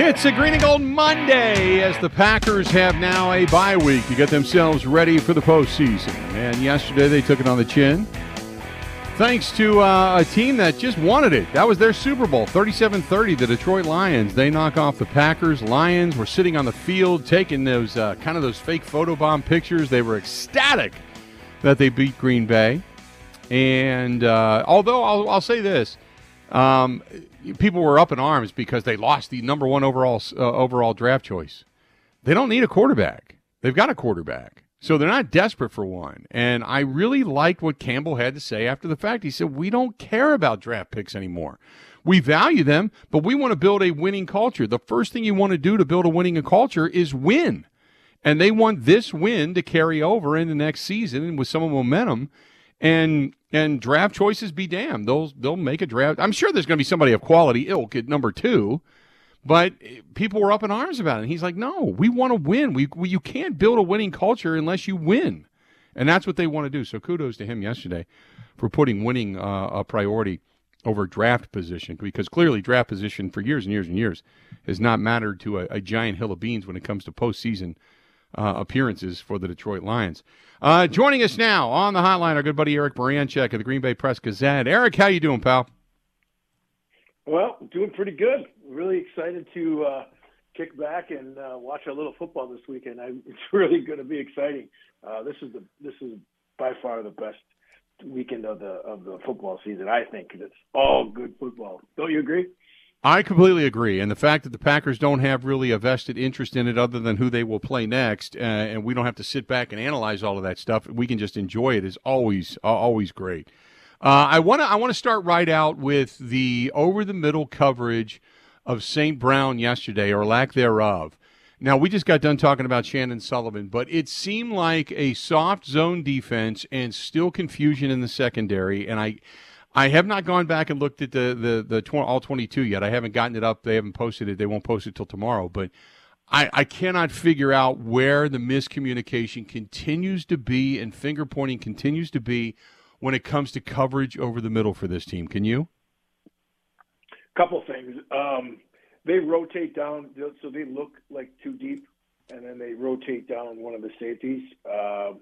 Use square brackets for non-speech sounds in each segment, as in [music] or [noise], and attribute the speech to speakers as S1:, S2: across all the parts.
S1: It's a Green and Gold Monday as the Packers have now a bye week to get themselves ready for the postseason. And yesterday they took it on the chin. Thanks to uh, a team that just wanted it. That was their Super Bowl, 37 30, the Detroit Lions. They knock off the Packers. Lions were sitting on the field taking those uh, kind of those fake photobomb pictures. They were ecstatic that they beat Green Bay. And uh, although I'll, I'll say this, um, people were up in arms because they lost the number one overall uh, overall draft choice. They don't need a quarterback. They've got a quarterback. So they're not desperate for one. And I really liked what Campbell had to say after the fact. He said, We don't care about draft picks anymore. We value them, but we want to build a winning culture. The first thing you want to do to build a winning culture is win. And they want this win to carry over in the next season with some momentum. And and draft choices be damned. They'll they'll make a draft. I'm sure there's going to be somebody of quality ilk at number two, but people were up in arms about it. And he's like, no, we want to win. We, we you can't build a winning culture unless you win, and that's what they want to do. So kudos to him yesterday for putting winning uh, a priority over draft position because clearly draft position for years and years and years has not mattered to a, a giant hill of beans when it comes to postseason uh, appearances for the Detroit Lions. Uh, joining us now on the hotline, our good buddy Eric Baranczyk of the Green Bay Press Gazette. Eric, how you doing, pal?
S2: Well, doing pretty good. Really excited to uh, kick back and uh, watch a little football this weekend. I, [laughs] it's really going to be exciting. Uh, this is the this is by far the best weekend of the of the football season. I think it's all good football. Don't you agree?
S1: I completely agree, and the fact that the Packers don't have really a vested interest in it, other than who they will play next, uh, and we don't have to sit back and analyze all of that stuff. We can just enjoy it. Is always uh, always great. Uh, I want to I want to start right out with the over the middle coverage of St. Brown yesterday, or lack thereof. Now we just got done talking about Chandon Sullivan, but it seemed like a soft zone defense and still confusion in the secondary, and I. I have not gone back and looked at the the the tw- all 22 yet. I haven't gotten it up. They haven't posted it. They won't post it till tomorrow. But I, I cannot figure out where the miscommunication continues to be and finger pointing continues to be when it comes to coverage over the middle for this team. Can you?
S2: Couple things. Um, they rotate down, so they look like too deep, and then they rotate down one of the safeties. Uh,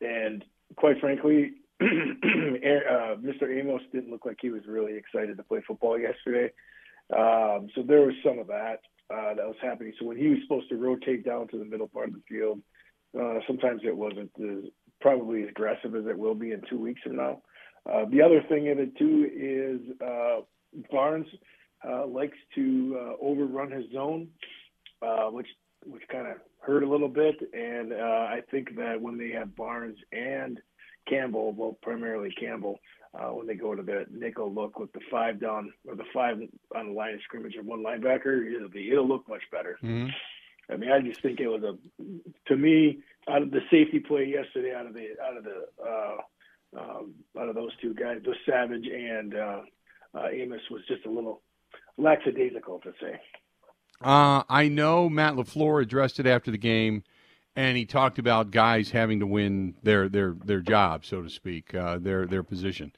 S2: and quite frankly, [clears throat] uh, Mr. Amos didn't look like he was really excited to play football yesterday. Um, so there was some of that uh, that was happening. So when he was supposed to rotate down to the middle part of the field, uh, sometimes it wasn't as, probably as aggressive as it will be in two weeks from now. Uh, the other thing of it too is uh, Barnes uh, likes to uh, overrun his zone, uh, which which kind of hurt a little bit. And uh, I think that when they have Barnes and Campbell, well, primarily Campbell, uh, when they go to the nickel look with the five down or the five on the line of scrimmage and one linebacker, it'll be it'll look much better.
S1: Mm-hmm.
S2: I mean, I just think it was a to me out of the safety play yesterday, out of the out of the uh, um, out of those two guys, the Savage and uh, uh, Amos was just a little lackadaisical to say.
S1: Uh, I know Matt LaFleur addressed it after the game and he talked about guys having to win their their their job, so to speak, uh, their their position.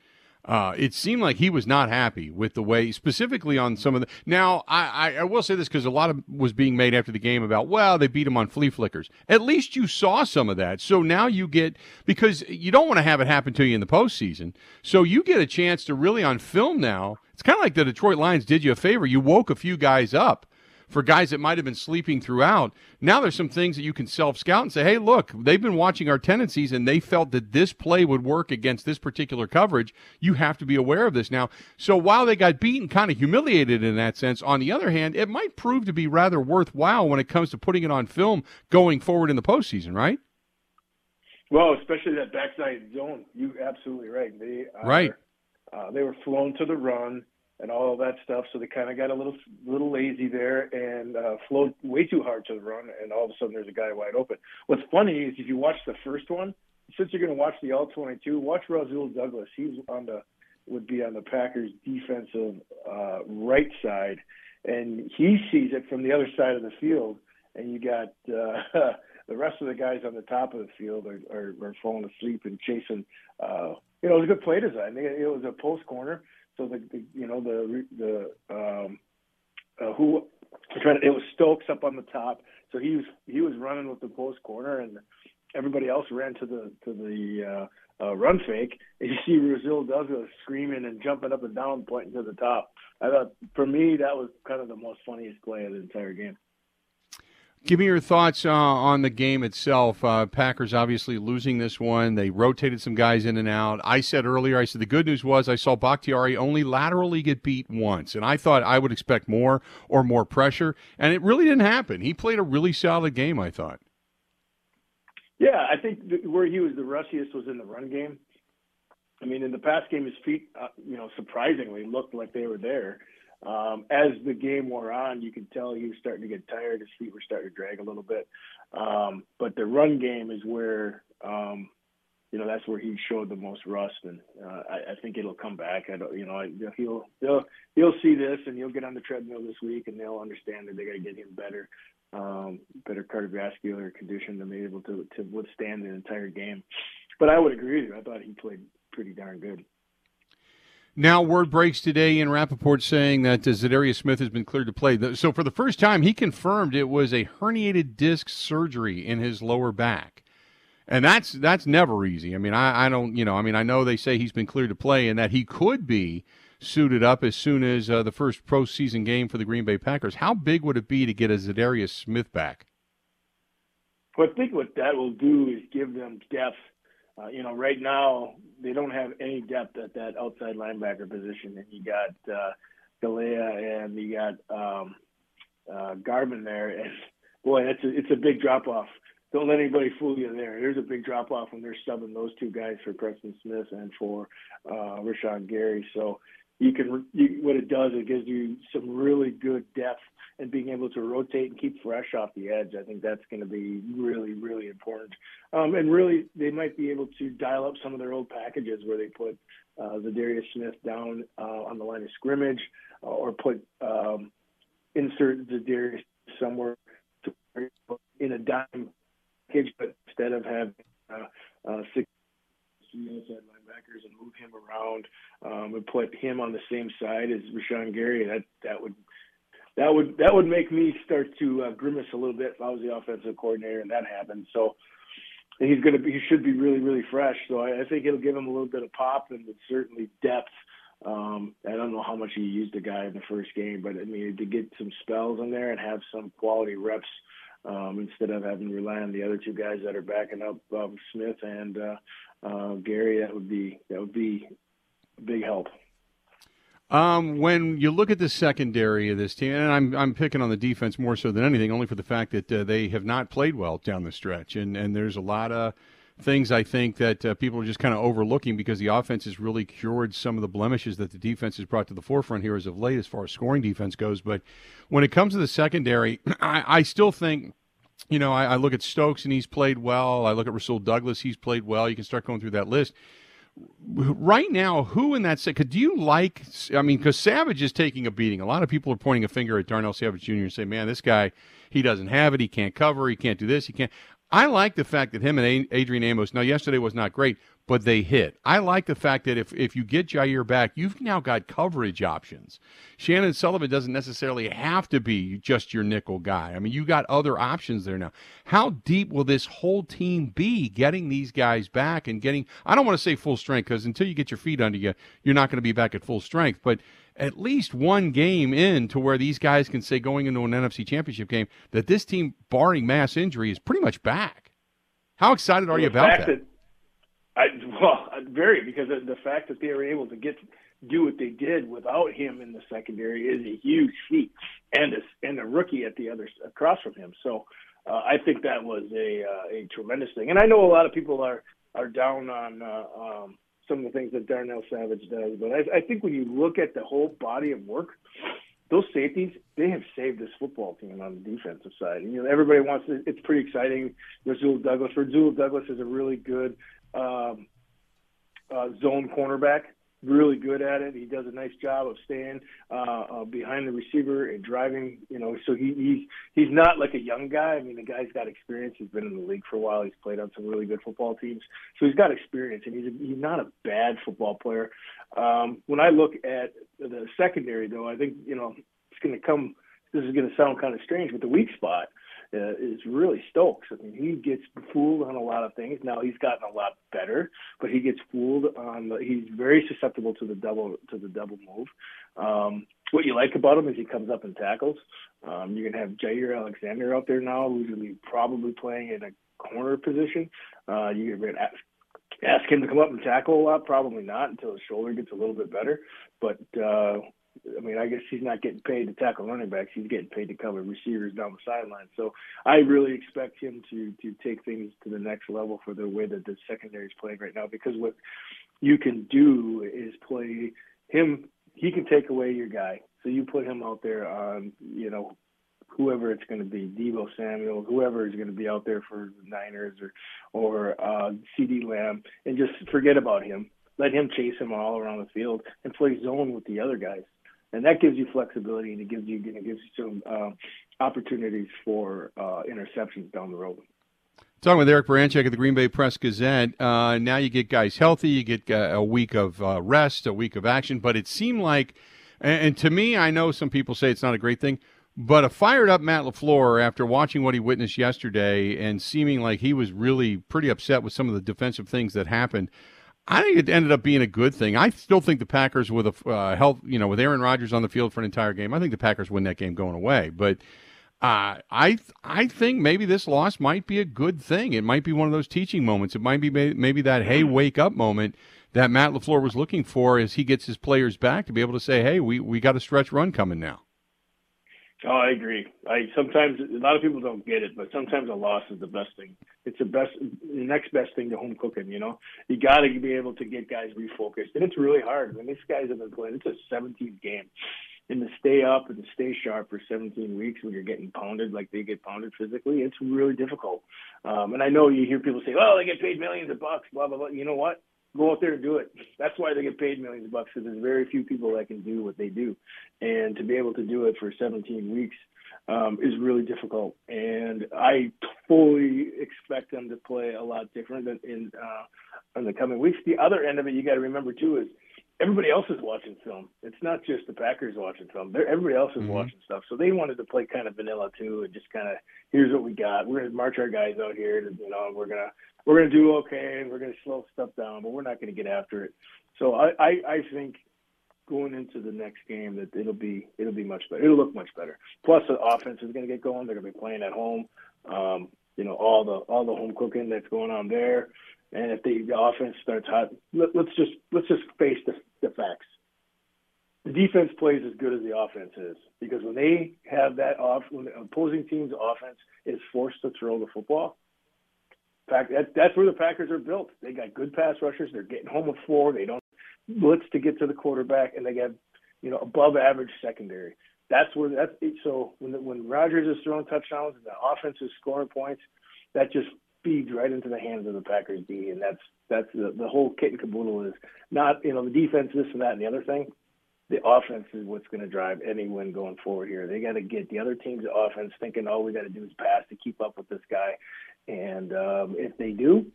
S1: Uh, it seemed like he was not happy with the way, specifically on some of the. Now, I, I, I will say this because a lot of was being made after the game about, well, they beat him on flea flickers. At least you saw some of that. So now you get, because you don't want to have it happen to you in the postseason. So you get a chance to really on film now. It's kind of like the Detroit Lions did you a favor. You woke a few guys up for guys that might have been sleeping throughout. Now there's some things that you can self scout and say, hey, look, they've been watching our tendencies and they felt that this play would work against this particular coverage. You have to be aware of this now. So while they got beaten, kind of humiliated in that sense, on the other hand, it might prove to be rather worthwhile when it comes to putting it on film going forward in the postseason, right?
S2: Well, especially that backside zone. You're absolutely right. They are,
S1: right.
S2: Uh, they were flown to the run and all that stuff. So they kind of got a little little lazy there and uh, flowed way too hard to the run, and all of a sudden there's a guy wide open. What's funny is if you watch the first one, since you're going to watch the all 22, watch Rasul Douglas. He's on the would be on the Packers defensive uh, right side, and he sees it from the other side of the field, and you got. Uh, [laughs] the rest of the guys on the top of the field are, are, are falling asleep and chasing. Uh, you know, it was a good play design. It was a post corner so the, the you know the the um, uh, who it was Stokes up on the top, so he was he was running with the post corner, and everybody else ran to the to the uh, uh, run fake. And you see Rasul Douglas screaming and jumping up and down, pointing to the top. I thought for me that was kind of the most funniest play of the entire game.
S1: Give me your thoughts uh, on the game itself. Uh, Packers obviously losing this one. They rotated some guys in and out. I said earlier, I said the good news was I saw Bakhtiari only laterally get beat once, and I thought I would expect more or more pressure, and it really didn't happen. He played a really solid game, I thought.
S2: Yeah, I think where he was the rustiest was in the run game. I mean, in the pass game, his feet, uh, you know, surprisingly looked like they were there. Um, as the game wore on, you could tell he was starting to get tired. His feet were starting to drag a little bit. Um, but the run game is where, um, you know, that's where he showed the most rust, and uh, I, I think it'll come back. I don't, you know, I, he'll he'll he'll see this, and he'll get on the treadmill this week, and they'll understand that they got to get him better, um, better cardiovascular condition to be able to to withstand the entire game. But I would agree with you. I thought he played pretty darn good.
S1: Now, word breaks today in Rapoport saying that uh, Za'Darius Smith has been cleared to play. So, for the first time, he confirmed it was a herniated disc surgery in his lower back, and that's that's never easy. I mean, I, I don't, you know, I mean, I know they say he's been cleared to play and that he could be suited up as soon as uh, the first pro postseason game for the Green Bay Packers. How big would it be to get a Za'Darius Smith back?
S2: Well, I think what that will do is give them depth uh, you know, right now they don't have any depth at that outside linebacker position, and you got uh, Galeai and you got um, uh, Garvin there, and boy, it's a, it's a big drop off. Don't let anybody fool you there. There's a big drop off when they're subbing those two guys for Preston Smith and for uh, Rashan Gary. So you can you, what it does it gives you some really good depth and being able to rotate and keep fresh off the edge. I think that's going to be really really important. Um, and really, they might be able to dial up some of their old packages where they put uh, Za'Darius Smith down uh, on the line of scrimmage uh, or put um, insert Za'Darius somewhere in a dime package, but instead of having uh, uh, six outside linebackers and move him around um, and put him on the same side as Rashan Gary, that that would that would that would make me start to uh, grimace a little bit if I was the offensive coordinator and that happened. So he's to be he should be really really fresh. So I, I think it'll give him a little bit of pop and certainly depth. Um, I don't know how much he used the guy in the first game, but I mean to get some spells in there and have some quality reps um, instead of having to rely on the other two guys that are backing up um, Smith and uh, uh, Gary, that would be that would be a big help.
S1: Um, when you look at the secondary of this team, and I'm I'm picking on the defense more so than anything, only for the fact that uh, they have not played well down the stretch, and and there's a lot of things I think that uh, people are just kind of overlooking because the offense has really cured some of the blemishes that the defense has brought to the forefront here as of late, as far as scoring defense goes. But when it comes to the secondary, [clears throat] I, I still think you know, I, I, look at Stokes and he's played well. I look at Rasul Douglas, he's played well. You can start going through that list. Right now, who in that second? Do you like? I mean, because Savage is taking a beating. A lot of people are pointing a finger at Darnell Savage Jr. and say, "Man, this guy, he doesn't have it. He can't cover. He can't do this. He can't." I like the fact that him and Adrian Amos. Now, yesterday was not great, but they hit. I like the fact that if, if you get Jaire back, you've now got coverage options. Chandon Sullivan doesn't necessarily have to be just your nickel guy. I mean, you got other options there now. How deep will this whole team be getting these guys back and getting, I don't want to say full strength because until you get your feet under you, you're not going to be back at full strength, but at least one game in to where these guys can say going into an NFC championship game that this team, barring mass injury, is pretty much back. How excited are well, you about that? that
S2: I, well, very because the fact that they were able to get do what they did without him in the secondary is a huge feat, and a, and a rookie at the other across from him. So uh, I think that was a uh, a tremendous thing. And I know a lot of people are are down on uh, um, some of the things that Darnell Savage does, but I, I think when you look at the whole body of work, those safeties they have saved this football team on the defensive side. And, you know, everybody wants to. It's pretty exciting. Rasul Douglas. Rasul Douglas is a really good um, uh, zone cornerback. Really good at it. He does a nice job of staying uh, uh, behind the receiver and driving. You know, so he, he's he's not like a young guy. I mean, the guy's got experience. He's been in the league for a while. He's played on some really good football teams, so he's got experience, and he's a, he's not a bad football player. Um, when I look at the secondary, though, I think you know it's going to come this is going to sound kind of strange, but the weak spot uh, is really Stokes. I mean, he gets fooled on a lot of things. Now he's gotten a lot better, but he gets fooled on. The, he's very susceptible to the double to the double move. Um, what you like about him is he comes up and tackles. Um, you're gonna have Jaire Alexander out there now, who's gonna be probably playing in a corner position. Uh, you're gonna ask, ask him to come up and tackle a lot. Probably not until his shoulder gets a little bit better. But uh, I mean, I guess he's not getting paid to tackle running backs. He's getting paid to cover receivers down the sideline. So I really expect him to to take things to the next level for the way that the secondary is playing right now. Because what you can do is play him. He can take away your guy. So you put him out there on, you know, whoever it's going to be, Deebo Samuel, whoever is going to be out there for the Niners or or uh, CeeDee Lamb, and just forget about him. Let him chase him all around the field and play zone with the other guys and that gives you flexibility and it gives you it gives you some uh, opportunities for uh, interceptions down the road.
S1: Talking with Eric Baranczyk at the Green Bay Press Gazette. Uh, now you get guys healthy, you get uh, a week of uh, rest, a week of action, but it seemed like, and to me, I know some people say it's not a great thing, but a fired up Matt LaFleur after watching what he witnessed yesterday and seeming like he was really pretty upset with some of the defensive things that happened. I think it ended up being a good thing. I still think the Packers, with a uh, health, you know, with Aaron Rodgers on the field for an entire game, I think the Packers win that game going away. But uh, I I think maybe this loss might be a good thing. It might be one of those teaching moments. It might be maybe that hey wake up moment that Matt LaFleur was looking for as he gets his players back to be able to say, hey, we we got a stretch run coming now.
S2: Oh, I agree. I sometimes a lot of people don't get it, but sometimes a loss is the best thing. It's the best, the next best thing to home cooking. You know, you got to be able to get guys refocused, and it's really hard. Mean, these guys have been playing. It's a 17th game, and to stay up and to stay sharp for 17 weeks when you're getting pounded like they get pounded physically, it's really difficult. Um, and I know you hear people say, "Oh, they get paid millions of bucks," blah blah blah. You know what? Go out there and do it. [laughs] That's why they get paid millions of bucks because there's very few people that can do what they do, and to be able to do it for 17 weeks um, is really difficult. And I fully expect them to play a lot different in in, uh, in the coming weeks. The other end of it, you got to remember too, is everybody else is watching film. It's not just the Packers watching film. They're, everybody else is mm-hmm. watching stuff. So they wanted to play kind of vanilla too, and just kind of here's what we got. We're gonna march our guys out here, to, you know, we're gonna we're gonna do okay, and we're gonna slow stuff down, but we're not gonna get after it. So I I, I think going into the next game that it'll be it'll be much better. It'll look much better. Plus the offense is going to get going. They're going to be playing at home. Um, you know all the all the home cooking that's going on there. And if the, the offense starts hot, let, let's just let's just face the, the facts. The defense plays as good as the offense is because when they have that off, when the opposing team's offense is forced to throw the football, fact that, that's where the Packers are built. They got good pass rushers. They're getting home with four. They don't blitz to get to the quarterback, and they got you know above average secondary. That's where that's so when the, when Rodgers is throwing touchdowns and the offense is scoring points, that just feeds right into the hands of the Packers D, and that's that's the the whole kit and caboodle is not you know the defense this and that and the other thing. The offense is what's going to drive any win going forward here. They got to get the other team's offense thinking all we got to do is pass to keep up with this guy, and um, if they do,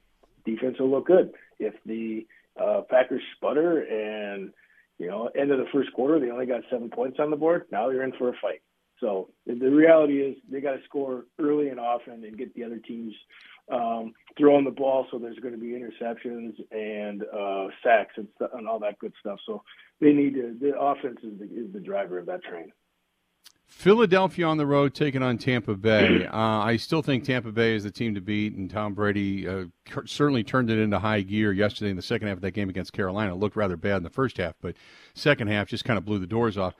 S2: defense will look good. If the uh, Packers sputter and you know end of the first quarter they only got seven points on the board, now you're in for a fight. So the reality is they got to score early and often and get the other teams um, throwing the ball. So there's going to be interceptions and uh, sacks and, st- and all that good stuff. So they need to. The offense is the, is the driver of that train.
S1: Philadelphia on the road taking on Tampa Bay. [clears throat] Uh, I still think Tampa Bay is the team to beat, and Tom Brady uh, certainly turned it into high gear yesterday in the second half of that game against Carolina. It looked rather bad in the first half, but second half just kind of blew the doors off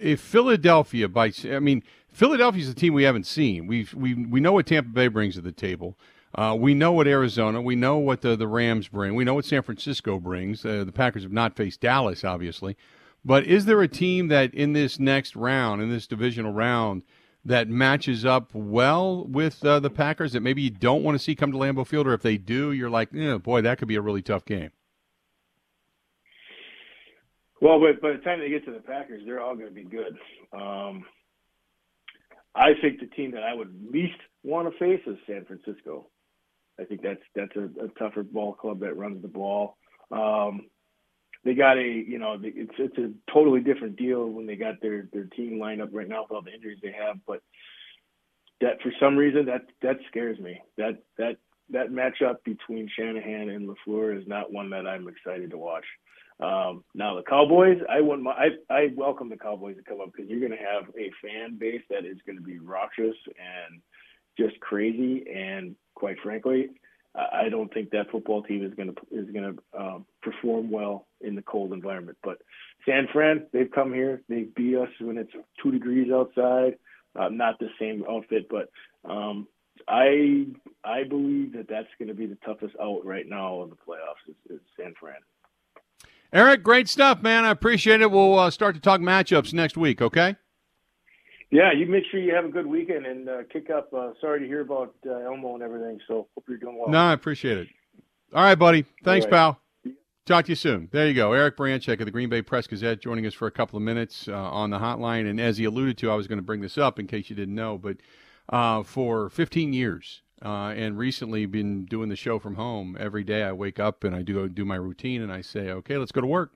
S1: if Philadelphia bites, I mean, Philadelphia's a team we haven't seen. We we we know what Tampa Bay brings to the table. Uh, we know what Arizona. We know what the the Rams bring. We know what San Francisco brings. Uh, the Packers have not faced Dallas, obviously, but is there a team that in this next round, in this divisional round, that matches up well with uh, the Packers that maybe you don't want to see come to Lambeau Field, or if they do, you're like, eh, boy, that could be a really tough game.
S2: Well, but by the time they get to the Packers, they're all going to be good. Um, I think the team that I would least want to face is San Francisco. I think that's that's a, a tougher ball club that runs the ball. Um, they got a you know it's it's a totally different deal when they got their their team lined up right now with all the injuries they have. But that for some reason that that scares me. That that that matchup between Shanahan and LaFleur is not one that I'm excited to watch. Um, now the Cowboys, I want my, I, I welcome the Cowboys to come up because you're going to have a fan base that is going to be raucous and just crazy. And quite frankly, I don't think that football team is going to is going to um, perform well in the cold environment. But San Fran, they've come here, they beat us when it's two degrees outside. Uh, not the same outfit, but um, I I believe that that's going to be the toughest out right now in the playoffs is, is San Fran.
S1: Eric, great stuff, man. I appreciate it. We'll uh, start to talk matchups next week. Okay.
S2: Yeah, you make sure you have a good weekend and uh, kick up. Uh, sorry to hear about uh, Elmo and everything. So hope you're doing well.
S1: No, I appreciate it. All right, buddy. Thanks, right. pal. Talk to you soon. There you go. Eric Baranczyk of the Green Bay Press Gazette joining us for a couple of minutes uh, on the hotline. And as he alluded to, I was going to bring this up in case you didn't know, but uh, for 15 years uh, and recently been doing the show from home every day. I wake up and I do do my routine and I say, okay, let's go to work.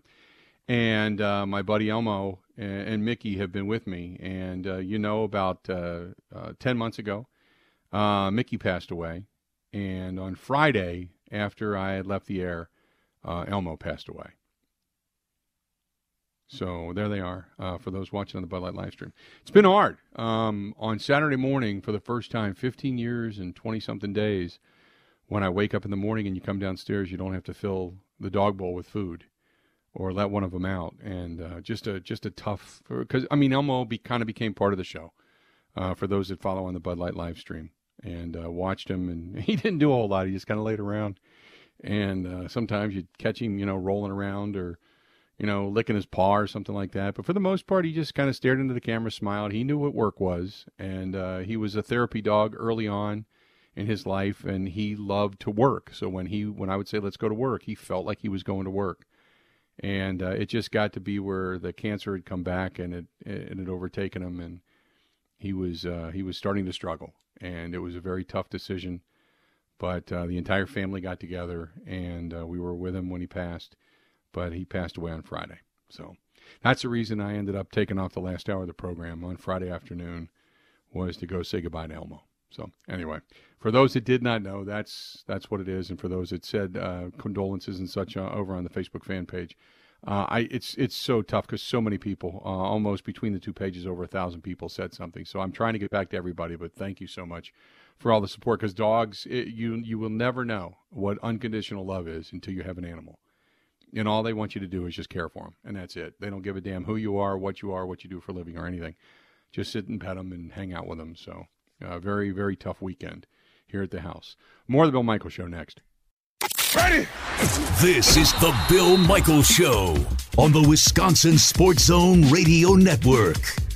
S1: And uh, my buddy Elmo and, and, Mickey have been with me. And uh, you know, about uh, 10 months ago, Mickey passed away. And on Friday, after I had left the air, uh, Elmo passed away. So there they are uh, for those watching on the Bud Light live stream. It's been hard. Um, on Saturday morning, for the first time, 15 years and 20 something days, when I wake up in the morning and you come downstairs, you don't have to fill the dog bowl with food or let one of them out. And uh, just a just a tough because I mean Elmo be, kind of became part of the show uh, for those that follow on the Bud Light live stream and uh, watched him. And [laughs] he didn't do a whole lot. He just kind of laid around and uh, sometimes you'd catch him, you know, rolling around or, you know, licking his paw or something like that. But for the most part, he just kind of stared into the camera, smiled. He knew what work was, and uh, he was a therapy dog early on in his life, and he loved to work. So when he, when I would say let's go to work, he felt like he was going to work, and uh, it just got to be where the cancer had come back and it it had overtaken him, and he was uh, he was starting to struggle, and it was a very tough decision but uh, the entire family got together, and uh, we were with him when he passed. But he passed away on Friday. So that's the reason I ended up taking off the last hour of the program on Friday afternoon was to go say goodbye to Elmo. So anyway, for those that did not know, that's that's what it is, and for those that said uh, condolences and such uh, over on the Facebook fan page, uh, I it's it's so tough because so many people, uh, almost between the two pages, over a thousand people said something. So I'm trying to get back to everybody, but thank you so much for all the support because dogs, it, you you will never know what unconditional love is until you have an animal, and all they want you to do is just care for them, and that's it. They don't give a damn who you are, what you are, what you do for a living, or anything. Just sit and pet them and hang out with them. So, uh, very very tough weekend here at the house. More of the Bill Michael Show next.
S3: Ready? This is the Bill Michael Show on the Wisconsin Sports Zone Radio Network.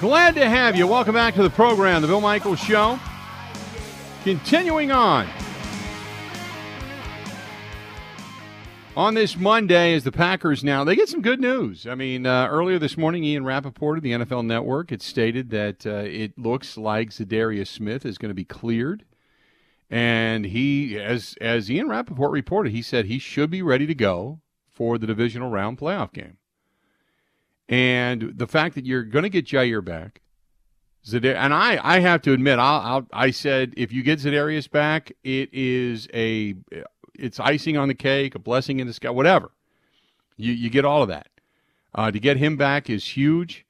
S1: Glad to have you. Welcome back to the program, The Bill Michaels Show. Continuing on. On this Monday, as the Packers now, they get some good news. I mean, uh, earlier this morning, Ian Rapoport of the NFL Network had stated that uh, it looks like Za'Darius Smith is going to be cleared. And he, as, as Ian Rapoport reported, he said he should be ready to go for the divisional round playoff game. And the fact that you're going to get Jaire back, Zadar- and I, I have to admit, I'll, I'll, i said if you get Za'Darius back, it is a, it's icing on the cake, a blessing in the sky, whatever. You, you get all of that. Uh, to get him back is huge.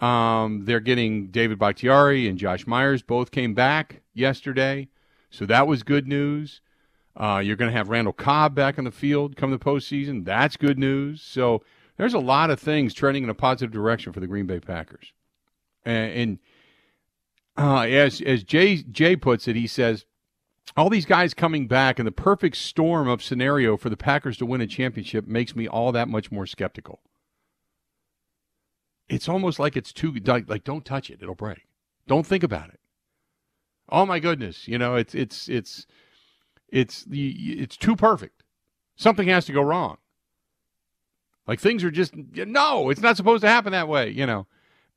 S1: Um, they're getting David Bakhtiari and Josh Myers both came back yesterday, so that was good news. Uh, you're going to have Randall Cobb back in the field come the postseason. That's good news. So there's a lot of things trending in a positive direction for the Green Bay Packers. And, and uh, as as Jay Jay puts it, he says all these guys coming back and the perfect storm of scenario for the Packers to win a championship makes me all that much more skeptical. It's almost like it's too like, like don't touch it, it'll break. Don't think about it. Oh my goodness, you know, it's it's it's it's the it's too perfect. Something has to go wrong. Like things are just no, it's not supposed to happen that way, you know.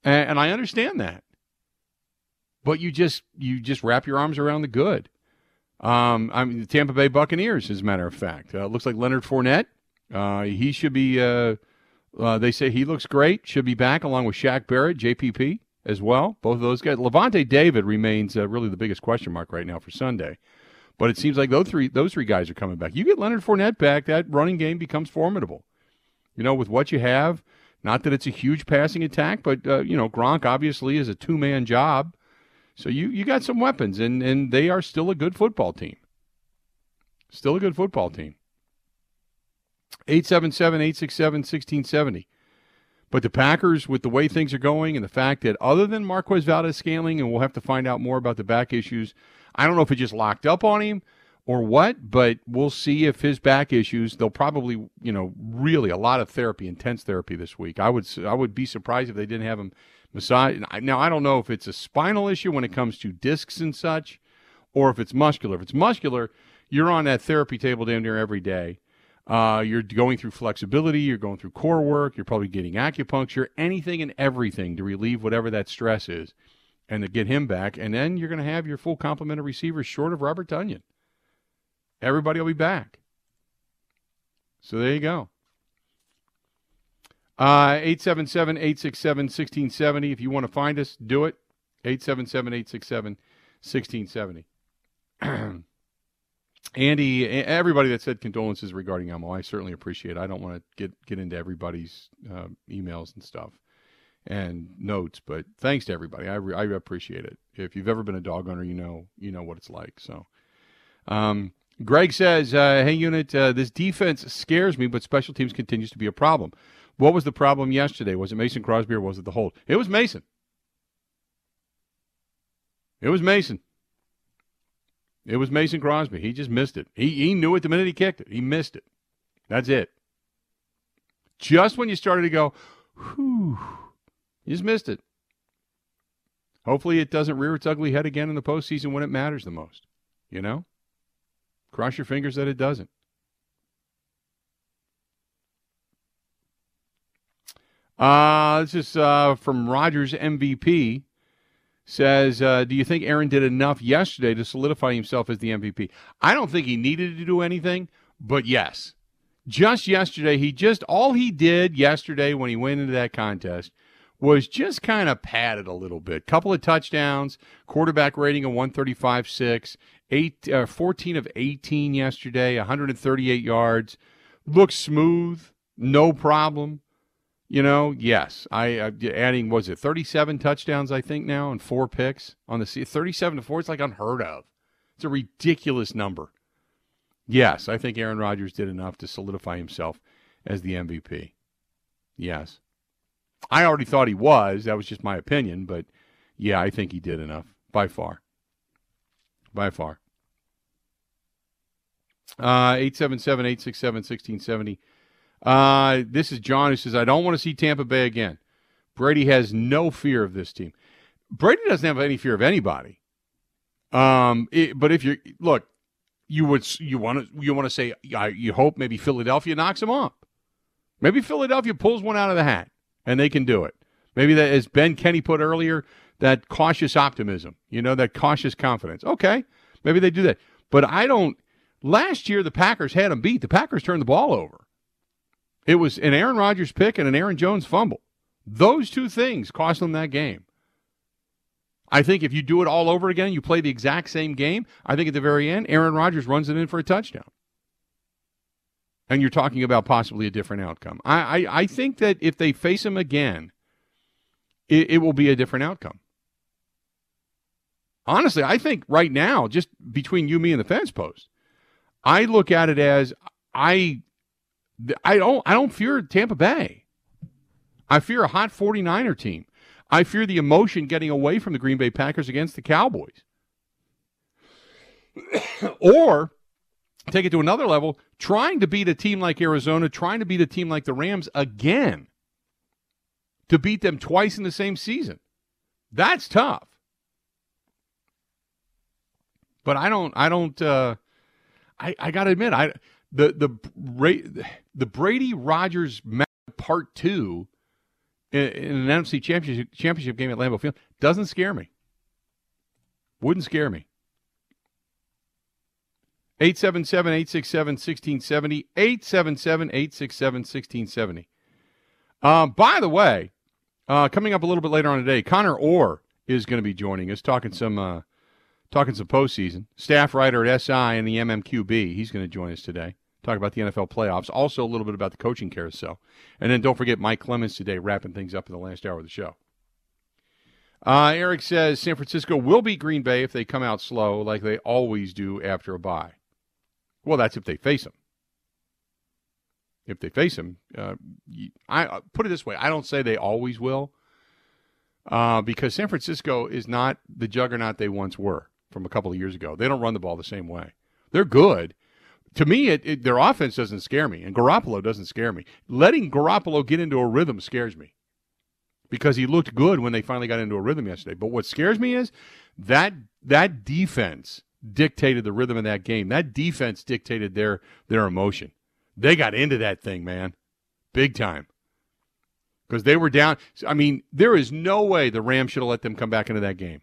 S1: And, and I understand that, but you just you just wrap your arms around the good. Um, I mean, the Tampa Bay Buccaneers, as a matter of fact, uh, looks like Leonard Fournette. Uh, he should be. Uh, uh, they say he looks great. Should be back along with Shaq Barrett, JPP as well. Both of those guys. Lavonte David remains uh, really the biggest question mark right now for Sunday. But it seems like those three those three guys are coming back. You get Leonard Fournette back, that running game becomes formidable. You know, with what you have, not that it's a huge passing attack, but uh, you know Gronk obviously is a two man job, so you you got some weapons, and and they are still a good football team. Still a good football team. 877 867 1670. But the Packers, with the way things are going and the fact that other than Marquez Valdes-Scantling, and we'll have to find out more about the back issues, I don't know if it just locked up on him or what, but we'll see if his back issues, they'll probably, you know, really a lot of therapy, intense therapy this week. I would I would be surprised if they didn't have him massage. Now, I don't know if it's a spinal issue when it comes to discs and such, or if it's muscular. If it's muscular, you're on that therapy table damn near every day. Uh, you're going through flexibility, you're going through core work, you're probably getting acupuncture, anything and everything to relieve whatever that stress is and to get him back. And then you're going to have your full complement of receivers short of Robert Tonyan. Everybody will be back. So there you go. Uh, 877 867 1670. If you want to find us, do it. 877 867 1670. [clears throat] Andy, everybody that said condolences regarding Elmo, I certainly appreciate. it. I don't want to get get into everybody's uh, emails and stuff and notes, but thanks to everybody. I, re- I appreciate it. If you've ever been a dog owner, you know you know what it's like. So, um, Greg says, uh, "Hey, unit, uh, this defense scares me, but special teams continues to be a problem. What was the problem yesterday? Was it Mason Crosby or was it the hold? It was Mason. It was Mason." It was Mason Crosby. He just missed it. He, he knew it the minute he kicked it. He missed it. That's it. Just when you started to go, whew, you just missed it. Hopefully it doesn't rear its ugly head again in the postseason when it matters the most. You know? Cross your fingers that it doesn't. Uh, this is uh, from Rogers MVP says, uh, Do you think Aaron did enough yesterday to solidify himself as the MVP? I don't think he needed to do anything, but yes. Just yesterday, he just, all he did yesterday when he went into that contest was just kind of padded a little bit. Couple of touchdowns, quarterback rating of 135.6, eight, uh, 14 of 18 yesterday, 138 yards. Looks smooth, no problem. You know, yes, I uh, adding was it 37 touchdowns I think now and four picks on the season. 37 to 4 it's like unheard of. It's a ridiculous number. Yes, I think Aaron Rodgers did enough to solidify himself as the MVP. Yes. I already thought he was. That was just my opinion, but yeah, I think he did enough by far. By far. Uh 877 867 1670 uh, this is John who says, I don't want to see Tampa Bay again. Brady has no fear of this team. Brady doesn't have any fear of anybody. Um, it, but if you look, you would you want to you want to say you hope maybe Philadelphia knocks him off. Maybe Philadelphia pulls one out of the hat and they can do it. Maybe that, as Ben Kenny put earlier, that cautious optimism. You know, that cautious confidence. Okay, maybe they do that. But I don't. Last year the Packers had them beat. The Packers turned the ball over. It was an Aaron Rodgers pick and an Aaron Jones fumble. Those two things cost them that game. I think if you do it all over again, you play the exact same game. I think at the very end, Aaron Rodgers runs it in for a touchdown. And you're talking about possibly a different outcome. I, I, I think that if they face him again, it, it will be a different outcome. Honestly, I think right now, just between you, me, and the fence post, I look at it as I I don't I don't fear Tampa Bay. I fear a hot 49er team. I fear the emotion getting away from the Green Bay Packers against the Cowboys. [coughs] or take it to another level, trying to beat a team like Arizona, trying to beat a team like the Rams again. To beat them twice in the same season. That's tough. But I don't I don't uh I, I got to admit, I the the the Brady Rodgers part two in, in an NFC championship championship game at Lambeau Field doesn't scare me. Wouldn't scare me. 877 867 1670. 877 867 1670. Um, by the way, uh, coming up a little bit later on today, Connor Orr is going to be joining us, talking some uh, talking some postseason. Staff writer at SI and the MMQB. He's going to join us today. Talk about the NFL playoffs. Also, a little bit about the coaching carousel. And then don't forget Mike Clemens today, wrapping things up in the last hour of the show. Uh, Eric says San Francisco will beat Green Bay if they come out slow, like they always do after a bye. Well, that's if they face them. If they face them, uh, I uh, put it this way: I don't say they always will, uh, because San Francisco is not the juggernaut they once were from a couple of years ago. They don't run the ball the same way. They're good. To me, it, it, their offense doesn't scare me, and Garoppolo doesn't scare me. Letting Garoppolo get into a rhythm scares me because he looked good when they finally got into a rhythm yesterday. But what scares me is that that defense dictated the rhythm of that game. That defense dictated their their emotion. They got into that thing, man, big time. Because they were down. I mean, there is no way the Rams should have let them come back into that game.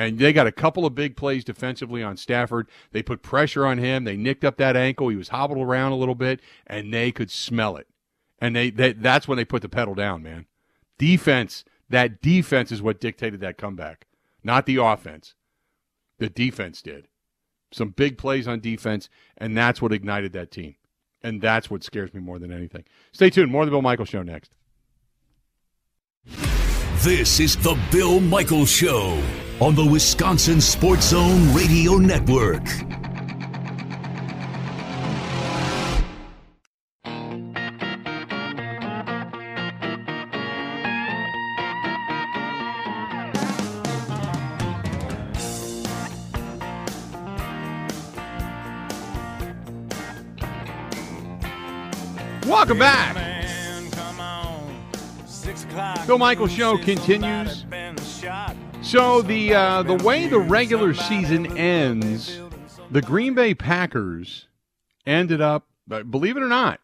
S1: And they got a couple of big plays defensively on Stafford. They put pressure on him. They nicked up that ankle. He was hobbled around a little bit, and they could smell it. And they, they that's when they put the pedal down, man. Defense, that defense is what dictated that comeback, not the offense. The defense did. Some big plays on defense, and that's what ignited that team. And that's what scares me more than anything. Stay tuned. More of the Bill Michael Show next.
S3: This is the Bill Michael Show on the Wisconsin Sports Zone Radio Network.
S1: Welcome back. Bill Michael Show continues. So the uh, the way the regular season ends, the Green Bay Packers ended up, believe it or not,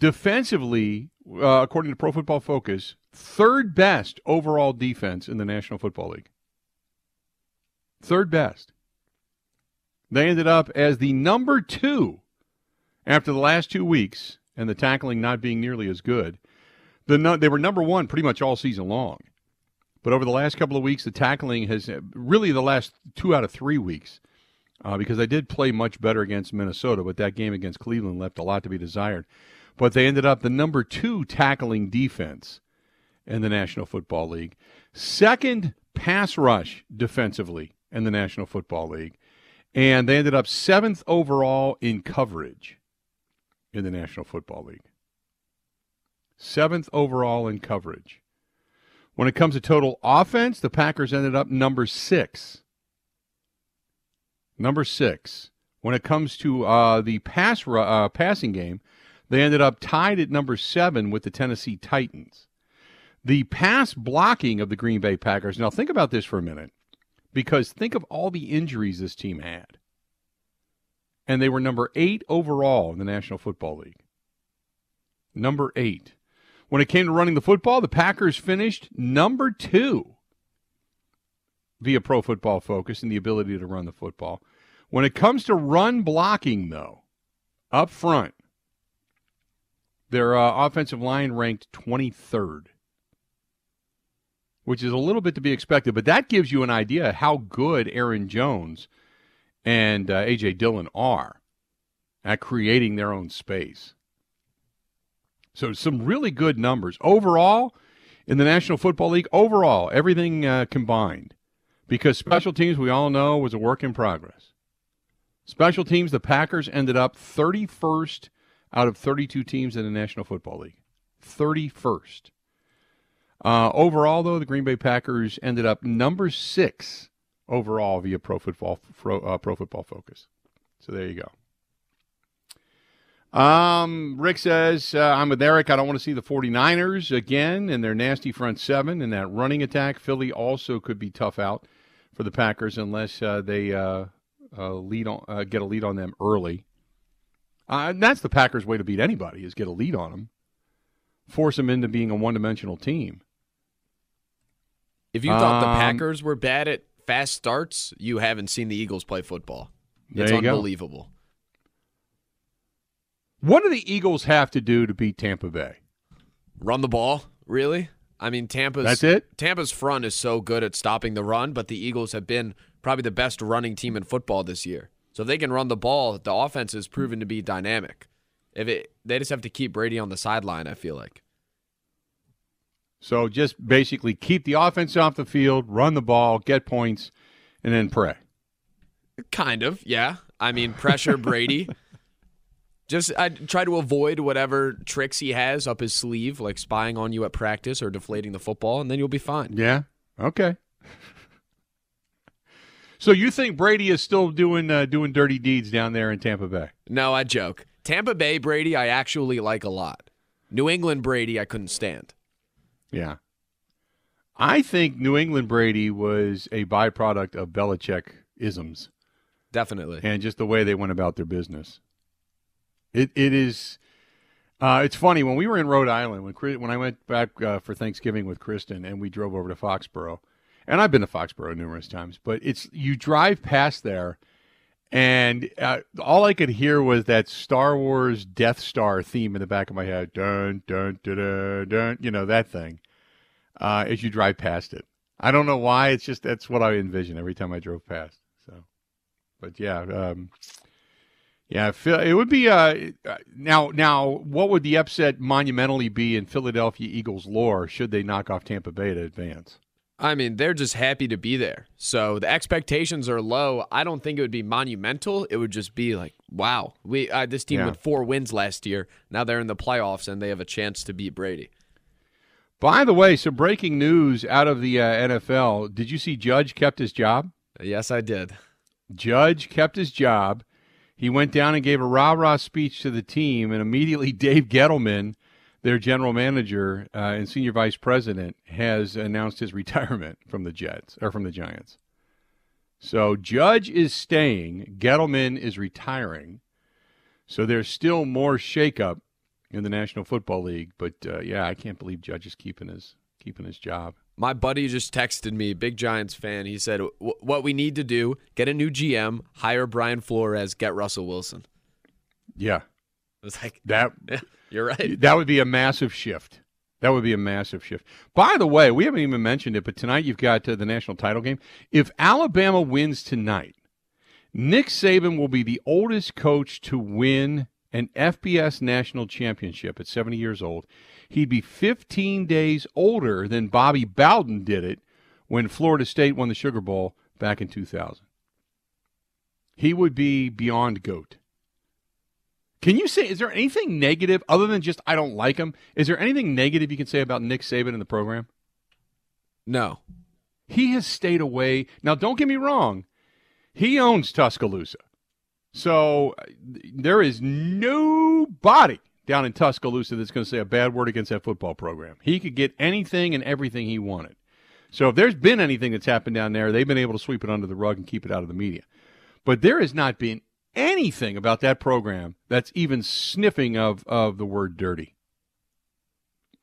S1: defensively, uh, according to Pro Football Focus, third best overall defense in the National Football League. Third best. They ended up as the number two after the last two weeks and the tackling not being nearly as good. The they were number one pretty much all season long. But over the last couple of weeks, the tackling has really the last two out of three weeks, uh, because they did play much better against Minnesota, but that game against Cleveland left a lot to be desired. But they ended up the number two tackling defense in the National Football League, second pass rush defensively in the National Football League, and they ended up seventh overall in coverage in the National Football League. Seventh overall in coverage. When it comes to total offense, the Packers ended up number six. Number six. When it comes to uh, the pass uh, passing game, they ended up tied at number seven with the Tennessee Titans. The pass blocking of the Green Bay Packers. Now, think about this for a minute, because think of all the injuries this team had. And they were number eight overall in the National Football League. Number eight. When it came to running the football, the Packers finished number two via Pro Football Focus in the ability to run the football. When it comes to run blocking, though, up front, their uh, offensive line ranked 23rd, which is a little bit to be expected, but that gives you an idea how good Aaron Jones and uh, A.J. Dillon are at creating their own space. So some really good numbers overall in the National Football League. Overall, everything uh, combined, because special teams we all know was a work in progress. Special teams, the Packers ended up 31st out of 32 teams in the National Football League. 31st. Uh, overall, though, the Green Bay Packers ended up number six overall via Pro Football Pro, uh, Pro Football Focus. So there you go. Um, Rick says, uh, I'm with Eric. I don't want to see the 49ers again and their nasty front seven and that running attack. Philly also could be tough out for the Packers unless uh, they uh, uh, lead on, uh, get a lead on them early. Uh, and that's the Packers' way to beat anybody is get a lead on them, force them into being a one-dimensional team.
S4: If you thought the
S1: Um,
S4: Packers were bad at fast starts, you haven't seen the Eagles play football. It's
S1: unbelievable. go. What do the Eagles have to do to beat Tampa Bay?
S4: Run the ball, really? I mean, Tampa's
S1: That's it?
S4: Tampa's front is so good at stopping the run, but the Eagles have been probably the best running team in football this year. So if they can run the ball, the offense is proven to be dynamic. If it, they just have to keep Brady on the sideline. I feel like.
S1: So just basically keep the offense off the field, run the ball, get points, and then pray.
S4: Kind of, yeah. I mean, pressure Brady. [laughs] Just I try to avoid whatever tricks he has up his sleeve, like spying on you at practice or deflating the football, and then you'll be fine.
S1: Yeah. Okay. so you think Brady is still doing uh, doing dirty deeds down there in Tampa Bay?
S4: No, I joke. Tampa Bay Brady, I actually like a lot. New England Brady, I couldn't stand.
S1: Yeah. I think New England Brady was a byproduct of Belichick isms
S4: Definitely.
S1: and just the way they went about their business. It it is. Uh, it's funny when we were in Rhode Island when when I went back uh, for Thanksgiving with Kristen and we drove over to Foxborough, and I've been to Foxborough numerous times, but it's you drive past there, and uh, all I could hear was that Star Wars Death Star theme in the back of my head, dun dun dun dun, dun you know that thing, uh, as you drive past it. I don't know why. It's just that's what I envision every time I drove past. So, but yeah. Um, yeah, it would be uh, now. Now, what would the upset monumentally be in Philadelphia Eagles lore should they knock off Tampa Bay to advance?
S4: I mean, they're just happy to be there. So the expectations are low. I don't think it would be monumental. It would just be like, wow, we uh, this team
S1: Yeah.
S4: with four wins last year. Now they're in the playoffs and they have a chance to beat Brady.
S1: By the way, some breaking news out of the uh, NFL. Did you see Judge kept his job?
S4: Yes, I did.
S1: Judge kept his job. He went down and gave a rah rah speech to the team, and immediately [laughs] Dave Gettleman, their general manager uh, and senior vice president, has announced his retirement from the Jets or from the Giants. So Judge is staying, Gettleman is retiring. So there's still more shakeup in the National Football League, but uh, yeah, I can't believe Judge is keeping his keeping his job.
S4: My buddy just texted me, big Giants fan. He said, "What we need to do: get a new GM, hire Brian Flores, get Russell Wilson."
S1: Yeah,
S4: I was like,
S1: that [laughs]
S4: yeah, "You're right."
S1: That would be a massive shift. That would be a massive shift. By the way, we haven't even mentioned it, but tonight you've got uh, the national title game. If Alabama wins tonight, Nick Saban will be the oldest coach to win an FBS national championship at 70 years old. He'd be 15 days older than Bobby Bowden did it when Florida State won the Sugar Bowl back in 2000. He would be beyond GOAT. Can you say, is there anything negative other than just I don't like him? Is there anything negative you can say about Nick Saban in the program?
S4: No,
S1: He has stayed away. Now, don't get me wrong, he owns Tuscaloosa. So uh, there is nobody down in Tuscaloosa that's going to say a bad word against that football program. He could get anything and everything he wanted. So if there's been anything that's happened down there, they've been able to sweep it under the rug and keep it out of the media. But there has not been anything about that program that's even sniffing of, of the word dirty.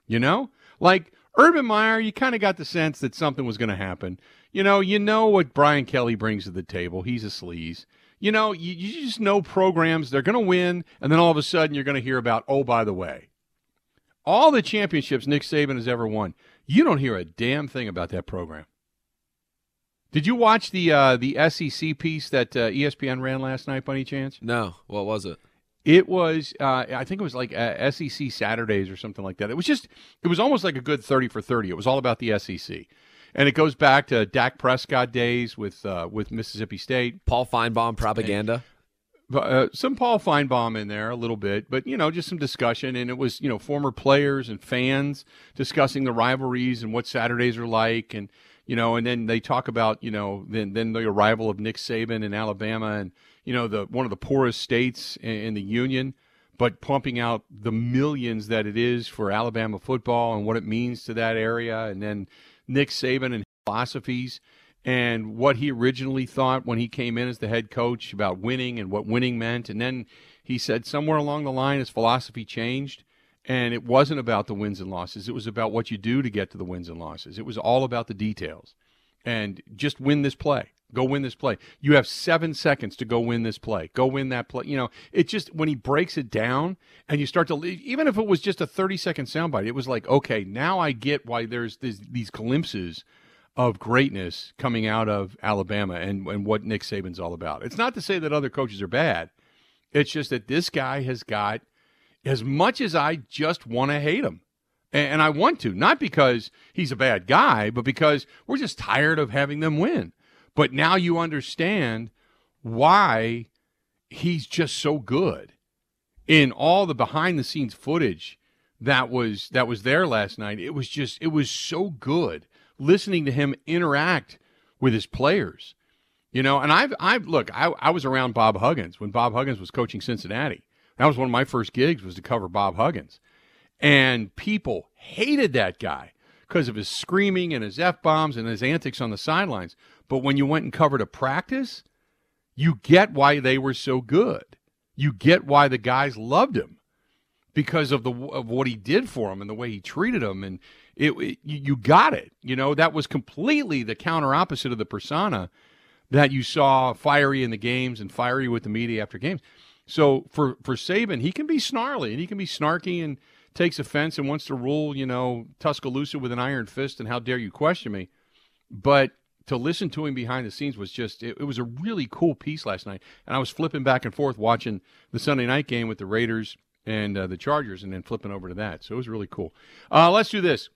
S1: You know? Like Urban Meyer, you kind of got the sense that something was going to happen. You know, you know what Brian Kelly brings to the table. He's a sleaze. You know, you, you just know programs, they're going to win, and then all of a sudden you're going to hear about, oh, by the way, all the championships Nick Saban has ever won, you don't hear a damn thing about that program. Did you watch the uh, the SEC piece that uh, ESPN ran last night, by any chance?
S4: no. What was it?
S1: It was, uh, I think it was like uh, SEC Saturdays or something like that. It was just, it was almost like a good 30 for 30. It was all about the SEC. And it goes back to Dak Prescott days with uh, with Mississippi State.
S4: Paul Finebaum propaganda.
S1: Uh, some Paul Finebaum in there a little bit, but you know, just some discussion. And it was you know former players and fans discussing the rivalries and what Saturdays are like, and you know, and then they talk about you know then then the arrival of Nick Saban in Alabama, and you know the one of the poorest states in, in the union, but pumping out the millions that it is for Alabama football and what it means to that area, and then Nick Saban and philosophies. and what he originally thought when he came in as the head coach about winning and what winning meant. And then he said somewhere along the line his philosophy changed. And it wasn't about the wins and losses. It was about what you do to get to the wins and losses. It was all about the details. And just win this play. Go win this play. You have seven seconds to go win this play. Go win that play. You know, it just when he breaks it down and you start to even if it was just a thirty second soundbite, it was like, okay, now I get why there's this, these glimpses of greatness coming out of Alabama and, and what Nick Saban's all about. It's not to say that other coaches are bad. It's just that this guy has got as much as I just want to hate him. And, and I want to, not because he's a bad guy, but because we're just tired of having them win. But now you understand why he's just so good in all the behind the scenes footage that was that was there last night. It was just it was so good listening to him interact with his players. You know, and I've I've look, I, I was around Bob Huggins when Bob Huggins was coaching Cincinnati. That was one of my first gigs was to cover Bob Huggins. And people hated that guy because of his screaming and his F bombs and his antics on the sidelines. But when you went and covered a practice, you get why they were so good. You get why the guys loved him because of the of what he did for them and the way he treated them and it, it, you got it. You know, that was completely the counter opposite of the persona that you saw fiery in the games and fiery with the media after games. So for for Saban, he can be snarly and he can be snarky and takes offense and wants to rule, you know, Tuscaloosa with an iron fist and how dare you question me. But to listen to him behind the scenes was just it, it was a really cool piece last night. And I was flipping back and forth watching the Sunday night game with the Raiders and uh, the Chargers and then flipping over to that. So it was really cool. Uh, let's do this.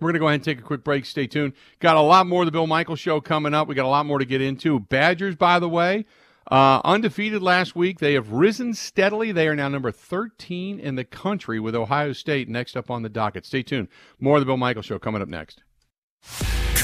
S1: We're going to go ahead and take a quick break. Stay tuned. Got a lot more of the Bill michael show coming up. We got a lot more to get into. Badgers, by the way, uh, undefeated last week. They have risen steadily. They are now number 13 in the country with Ohio State next up on the docket. Stay tuned. More of the Bill michael show coming up next.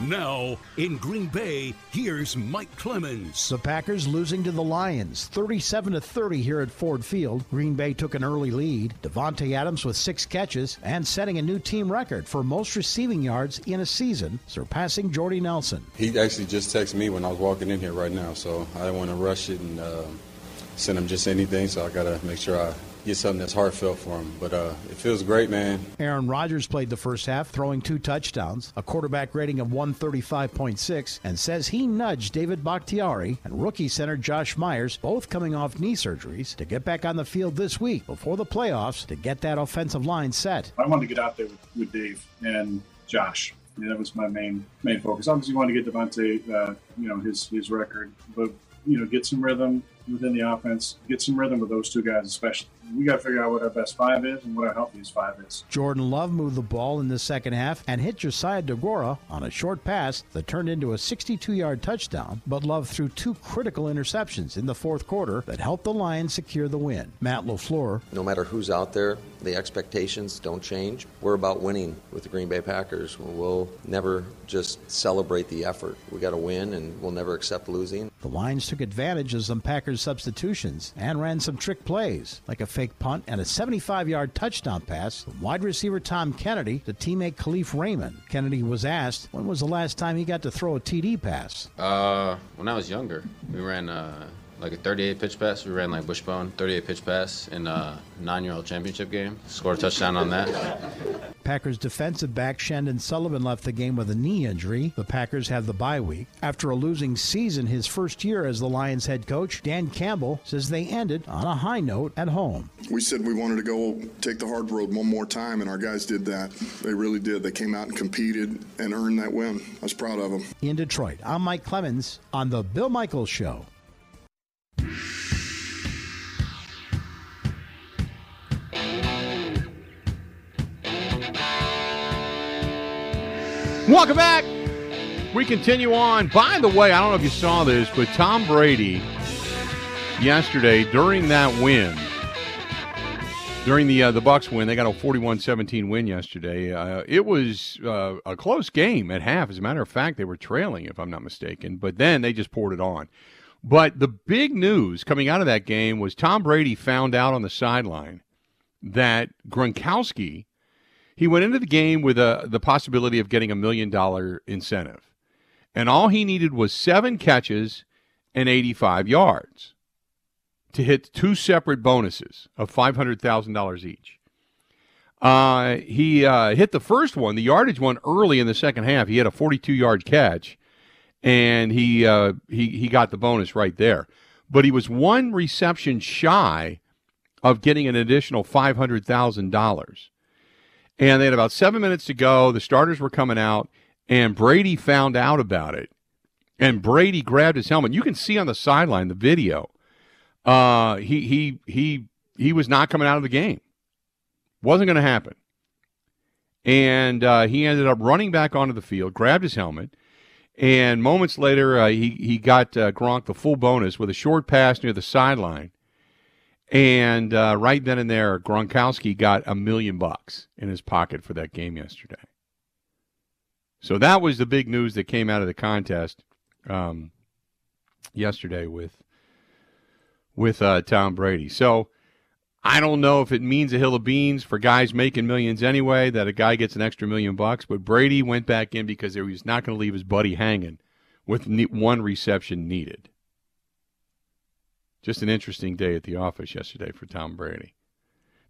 S3: Now, in Green Bay, here's Mike Clemens.
S5: The Packers losing to the Lions, 37 to 30 here at Ford Field. Green Bay took an early lead. Davante Adams with six catches and setting a new team record for most receiving yards in a season, surpassing Jordy Nelson.
S6: He actually just texted me when I was walking in here right now, so I didn't want to rush it and uh, send him just anything. So I got to make sure I get something that's heartfelt for him. But uh, it feels great, man.
S5: Aaron Rodgers played the first half, throwing two touchdowns, a quarterback rating of 135.6, and says he nudged David Bakhtiari and rookie center Josh Myers, both coming off knee surgeries, to get back on the field this week before the playoffs to get that offensive line set.
S7: I wanted to get out there with, with Dave and Josh. Yeah, that was my main main focus. Obviously, you want to get Davante, uh, you know, his his record, but you know, get some rhythm within the offense, get some rhythm with those two guys, especially we got to figure out what our best five is and what our healthiest five is.
S5: Jordan Love moved the ball in the second half and hit Josiah Deguara on a short pass that turned into a 62-yard touchdown, but Love threw two critical interceptions in the fourth quarter that helped the Lions secure the win. Matt LaFleur.
S8: No matter who's out there, the expectations don't change. We're about winning with the Green Bay Packers. We'll never just celebrate the effort. We got to win and we'll never accept losing.
S5: The Lions took advantage of some Packers substitutions and ran some trick plays, like a fake punt and a 75 yard touchdown pass from wide receiver Tom Kennedy to teammate Kalif Raymond. Kennedy was asked when was the last time he got to throw a TD pass?
S9: Uh, when I was younger, we ran uh, like a 38 pitch pass. We ran like Bushbone, 38 pitch pass in a nine year old championship game. Scored a touchdown on that.
S5: Packers defensive back Chandon Sullivan left the game with a knee injury. The Packers have the bye week. After a losing season his first year as the Lions head coach, Dan Campbell says they ended on a high note at home.
S10: We said we wanted to go take the hard road one more time, and our guys did that. They really did. They came out and competed and earned that win. I was proud of them.
S5: In Detroit, I'm Mike Clemens on The Bill Michaels Show.
S1: Welcome back. We continue on. By the way, I don't know if you saw this, but Tom Brady yesterday during that win, during the uh, the Bucs win, they got a 41-17 win yesterday. Uh, it was uh, a close game at half. As a matter of fact, they were trailing, if I'm not mistaken, but then they just poured it on. But the big news coming out of that game was Tom Brady found out on the sideline that Gronkowski he went into the game with a, the possibility of getting a million dollar incentive. And all he needed was seven catches and 85 yards to hit two separate bonuses of $500,000 each. Uh, he uh, hit the first one, the yardage one, early in the second half. He had a 42 yard catch, and he, uh, he, he got the bonus right there. But he was one reception shy of getting an additional $500,000. And they had about seven minutes to go. The starters were coming out, and Brady found out about it. And Brady grabbed his helmet. You can see on the sideline the video. Uh, he he he he was not coming out of the game. Wasn't going to happen. And uh, he ended up running back onto the field, grabbed his helmet, and moments later uh, he he got uh, Gronk the full bonus with a short pass near the sideline and uh, right then and there, Gronkowski got a million bucks in his pocket for that game yesterday. So that was the big news that came out of the contest um, yesterday with with uh, Tom Brady. So I don't know if it means a hill of beans for guys making millions anyway that a guy gets an extra million bucks, but Brady went back in because he was not going to leave his buddy hanging with one reception needed. Just an interesting day at the office yesterday for Tom Brady.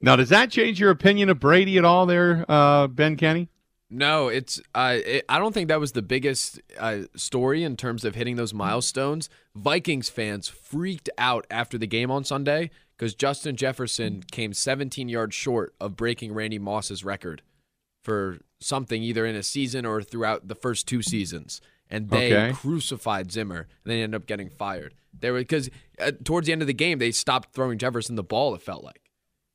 S1: Now, does that change your opinion of Brady at all, there, uh, Ben Kenny?
S4: No, it's. Uh, it, I don't think that was the biggest uh, story in terms of hitting those milestones. Vikings fans freaked out after the game on Sunday because Justin Jefferson came 17 yards short of breaking Randy Moss's record for something either in a season or throughout the first two seasons, and they okay. crucified Zimmer, and they ended up getting fired. They were because uh, towards the end of the game they stopped throwing Jefferson the ball. It felt like,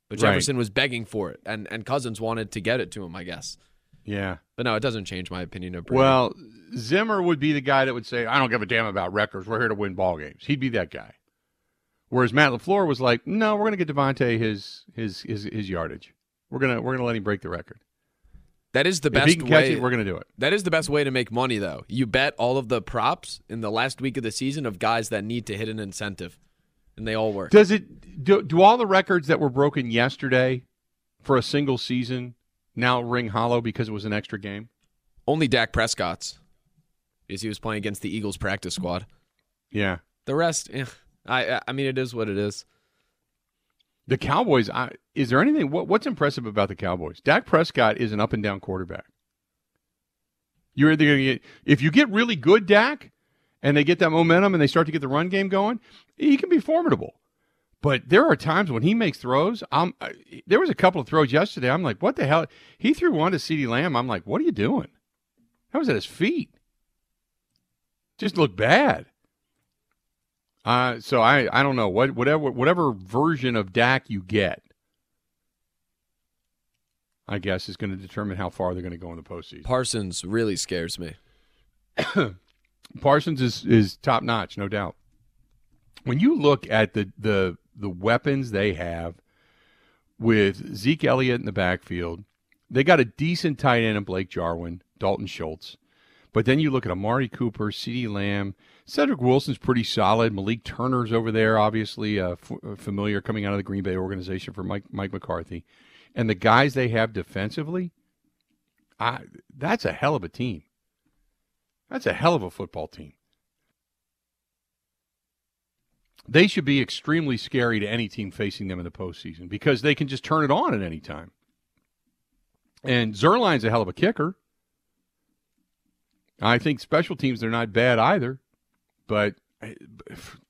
S4: but Jefferson right. was begging for it, and and Cousins wanted to get it to him. I guess.
S1: Yeah,
S4: but no, it doesn't change my opinion of Brady.
S1: Well, Zimmer would be the guy that would say, "I don't give a damn about records. We're here to win ball games." He'd be that guy. Whereas Matt LaFleur was like, "No, we're going to get Davante his his his his yardage. We're gonna we're gonna let him break the record."
S4: That is the best way.
S1: It, we're going to do it.
S4: That is the best way to make money, though. You bet all of the props in the last week of the season of guys that need to hit an incentive, and they all work.
S1: Does it? Do, do all the records that were broken yesterday for a single season now ring hollow because it was an extra game?
S4: Only Dak Prescott's, because he was playing against the Eagles practice squad.
S1: Yeah.
S4: The rest, eh, I I mean, it is what it is.
S1: The Cowboys, I, is there anything? What, what's impressive about the Cowboys? Dak Prescott is an up and down quarterback. You're either going to get, if you get really good Dak and they get that momentum and they start to get the run game going, he can be formidable. But there are times when he makes throws. I'm, there was a couple of throws yesterday. I'm like, what the hell? He threw one to CeeDee Lamb. I'm like, what are you doing? That was at his feet. Just looked bad. Uh, so I, I don't know what whatever whatever version of Dak you get, I guess is going to determine how far they're going to go in the postseason.
S4: Parsons really scares me. [coughs]
S1: Parsons is is top notch, no doubt. When you look at the the the weapons they have with Zeke Elliott in the backfield, they got a decent tight end in Blake Jarwin, Dalton Schultz. But then you look at Amari Cooper, CeeDee Lamb, Cedric Wilson's pretty solid. Malik Turner's over there, obviously uh, f- uh, familiar coming out of the Green Bay organization for Mike Mike McCarthy, and the guys they have defensively, I, that's a hell of a team. That's a hell of a football team. They should be extremely scary to any team facing them in the postseason because they can just turn it on at any time. And Zuerlein's a hell of a kicker. I think special teams they're not bad either. But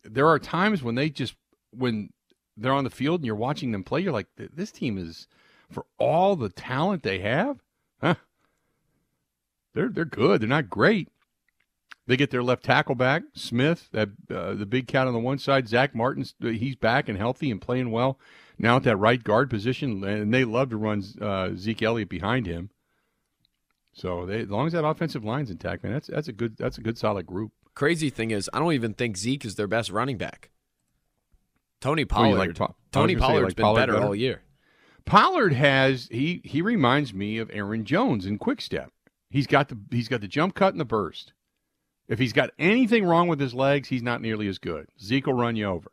S1: there are times when they just when they're on the field and you're watching them play, you're like, this team is for all the talent they have, huh? They're they're good. They're not great. They get their left tackle back, Smith, that uh, the big cat on the one side. Zack Martin's he's back and healthy and playing well now at that right guard position, and they love to run uh, Zeke Elliott behind him. So they, as long as that offensive line's intact, man, that's that's a good that's a good solid group.
S4: Crazy thing is, I don't even think Zeke is their best running back. Tony Pollard. Like, pa- Tony Pollard's like been Pollard better, better, all year.
S1: Pollard has he he reminds me of Aaron Jones in quick step. He's got the he's got the jump cut and the burst. If he's got anything wrong with his legs, he's not nearly as good. Zeke will run you over.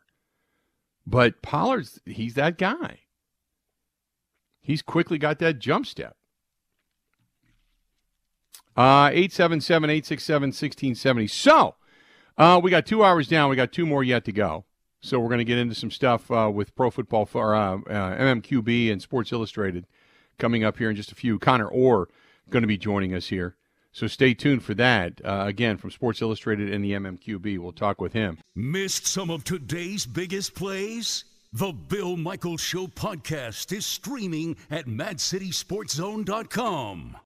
S1: But Pollard's, he's that guy. He's quickly got that jump step. Uh, 877 867 1670. So, uh, we got two hours down. We got two more yet to go. So, we're going to get into some stuff uh, with Pro Football for uh, uh MMQB and Sports Illustrated coming up here in just a few. Connor Orr going to be joining us here. So stay tuned for that. Uh, again, from Sports Illustrated and the MMQB, we'll talk with him.
S3: Missed some of today's biggest plays? The Bill Michaels Show podcast is streaming at MadCitySportsZone.com.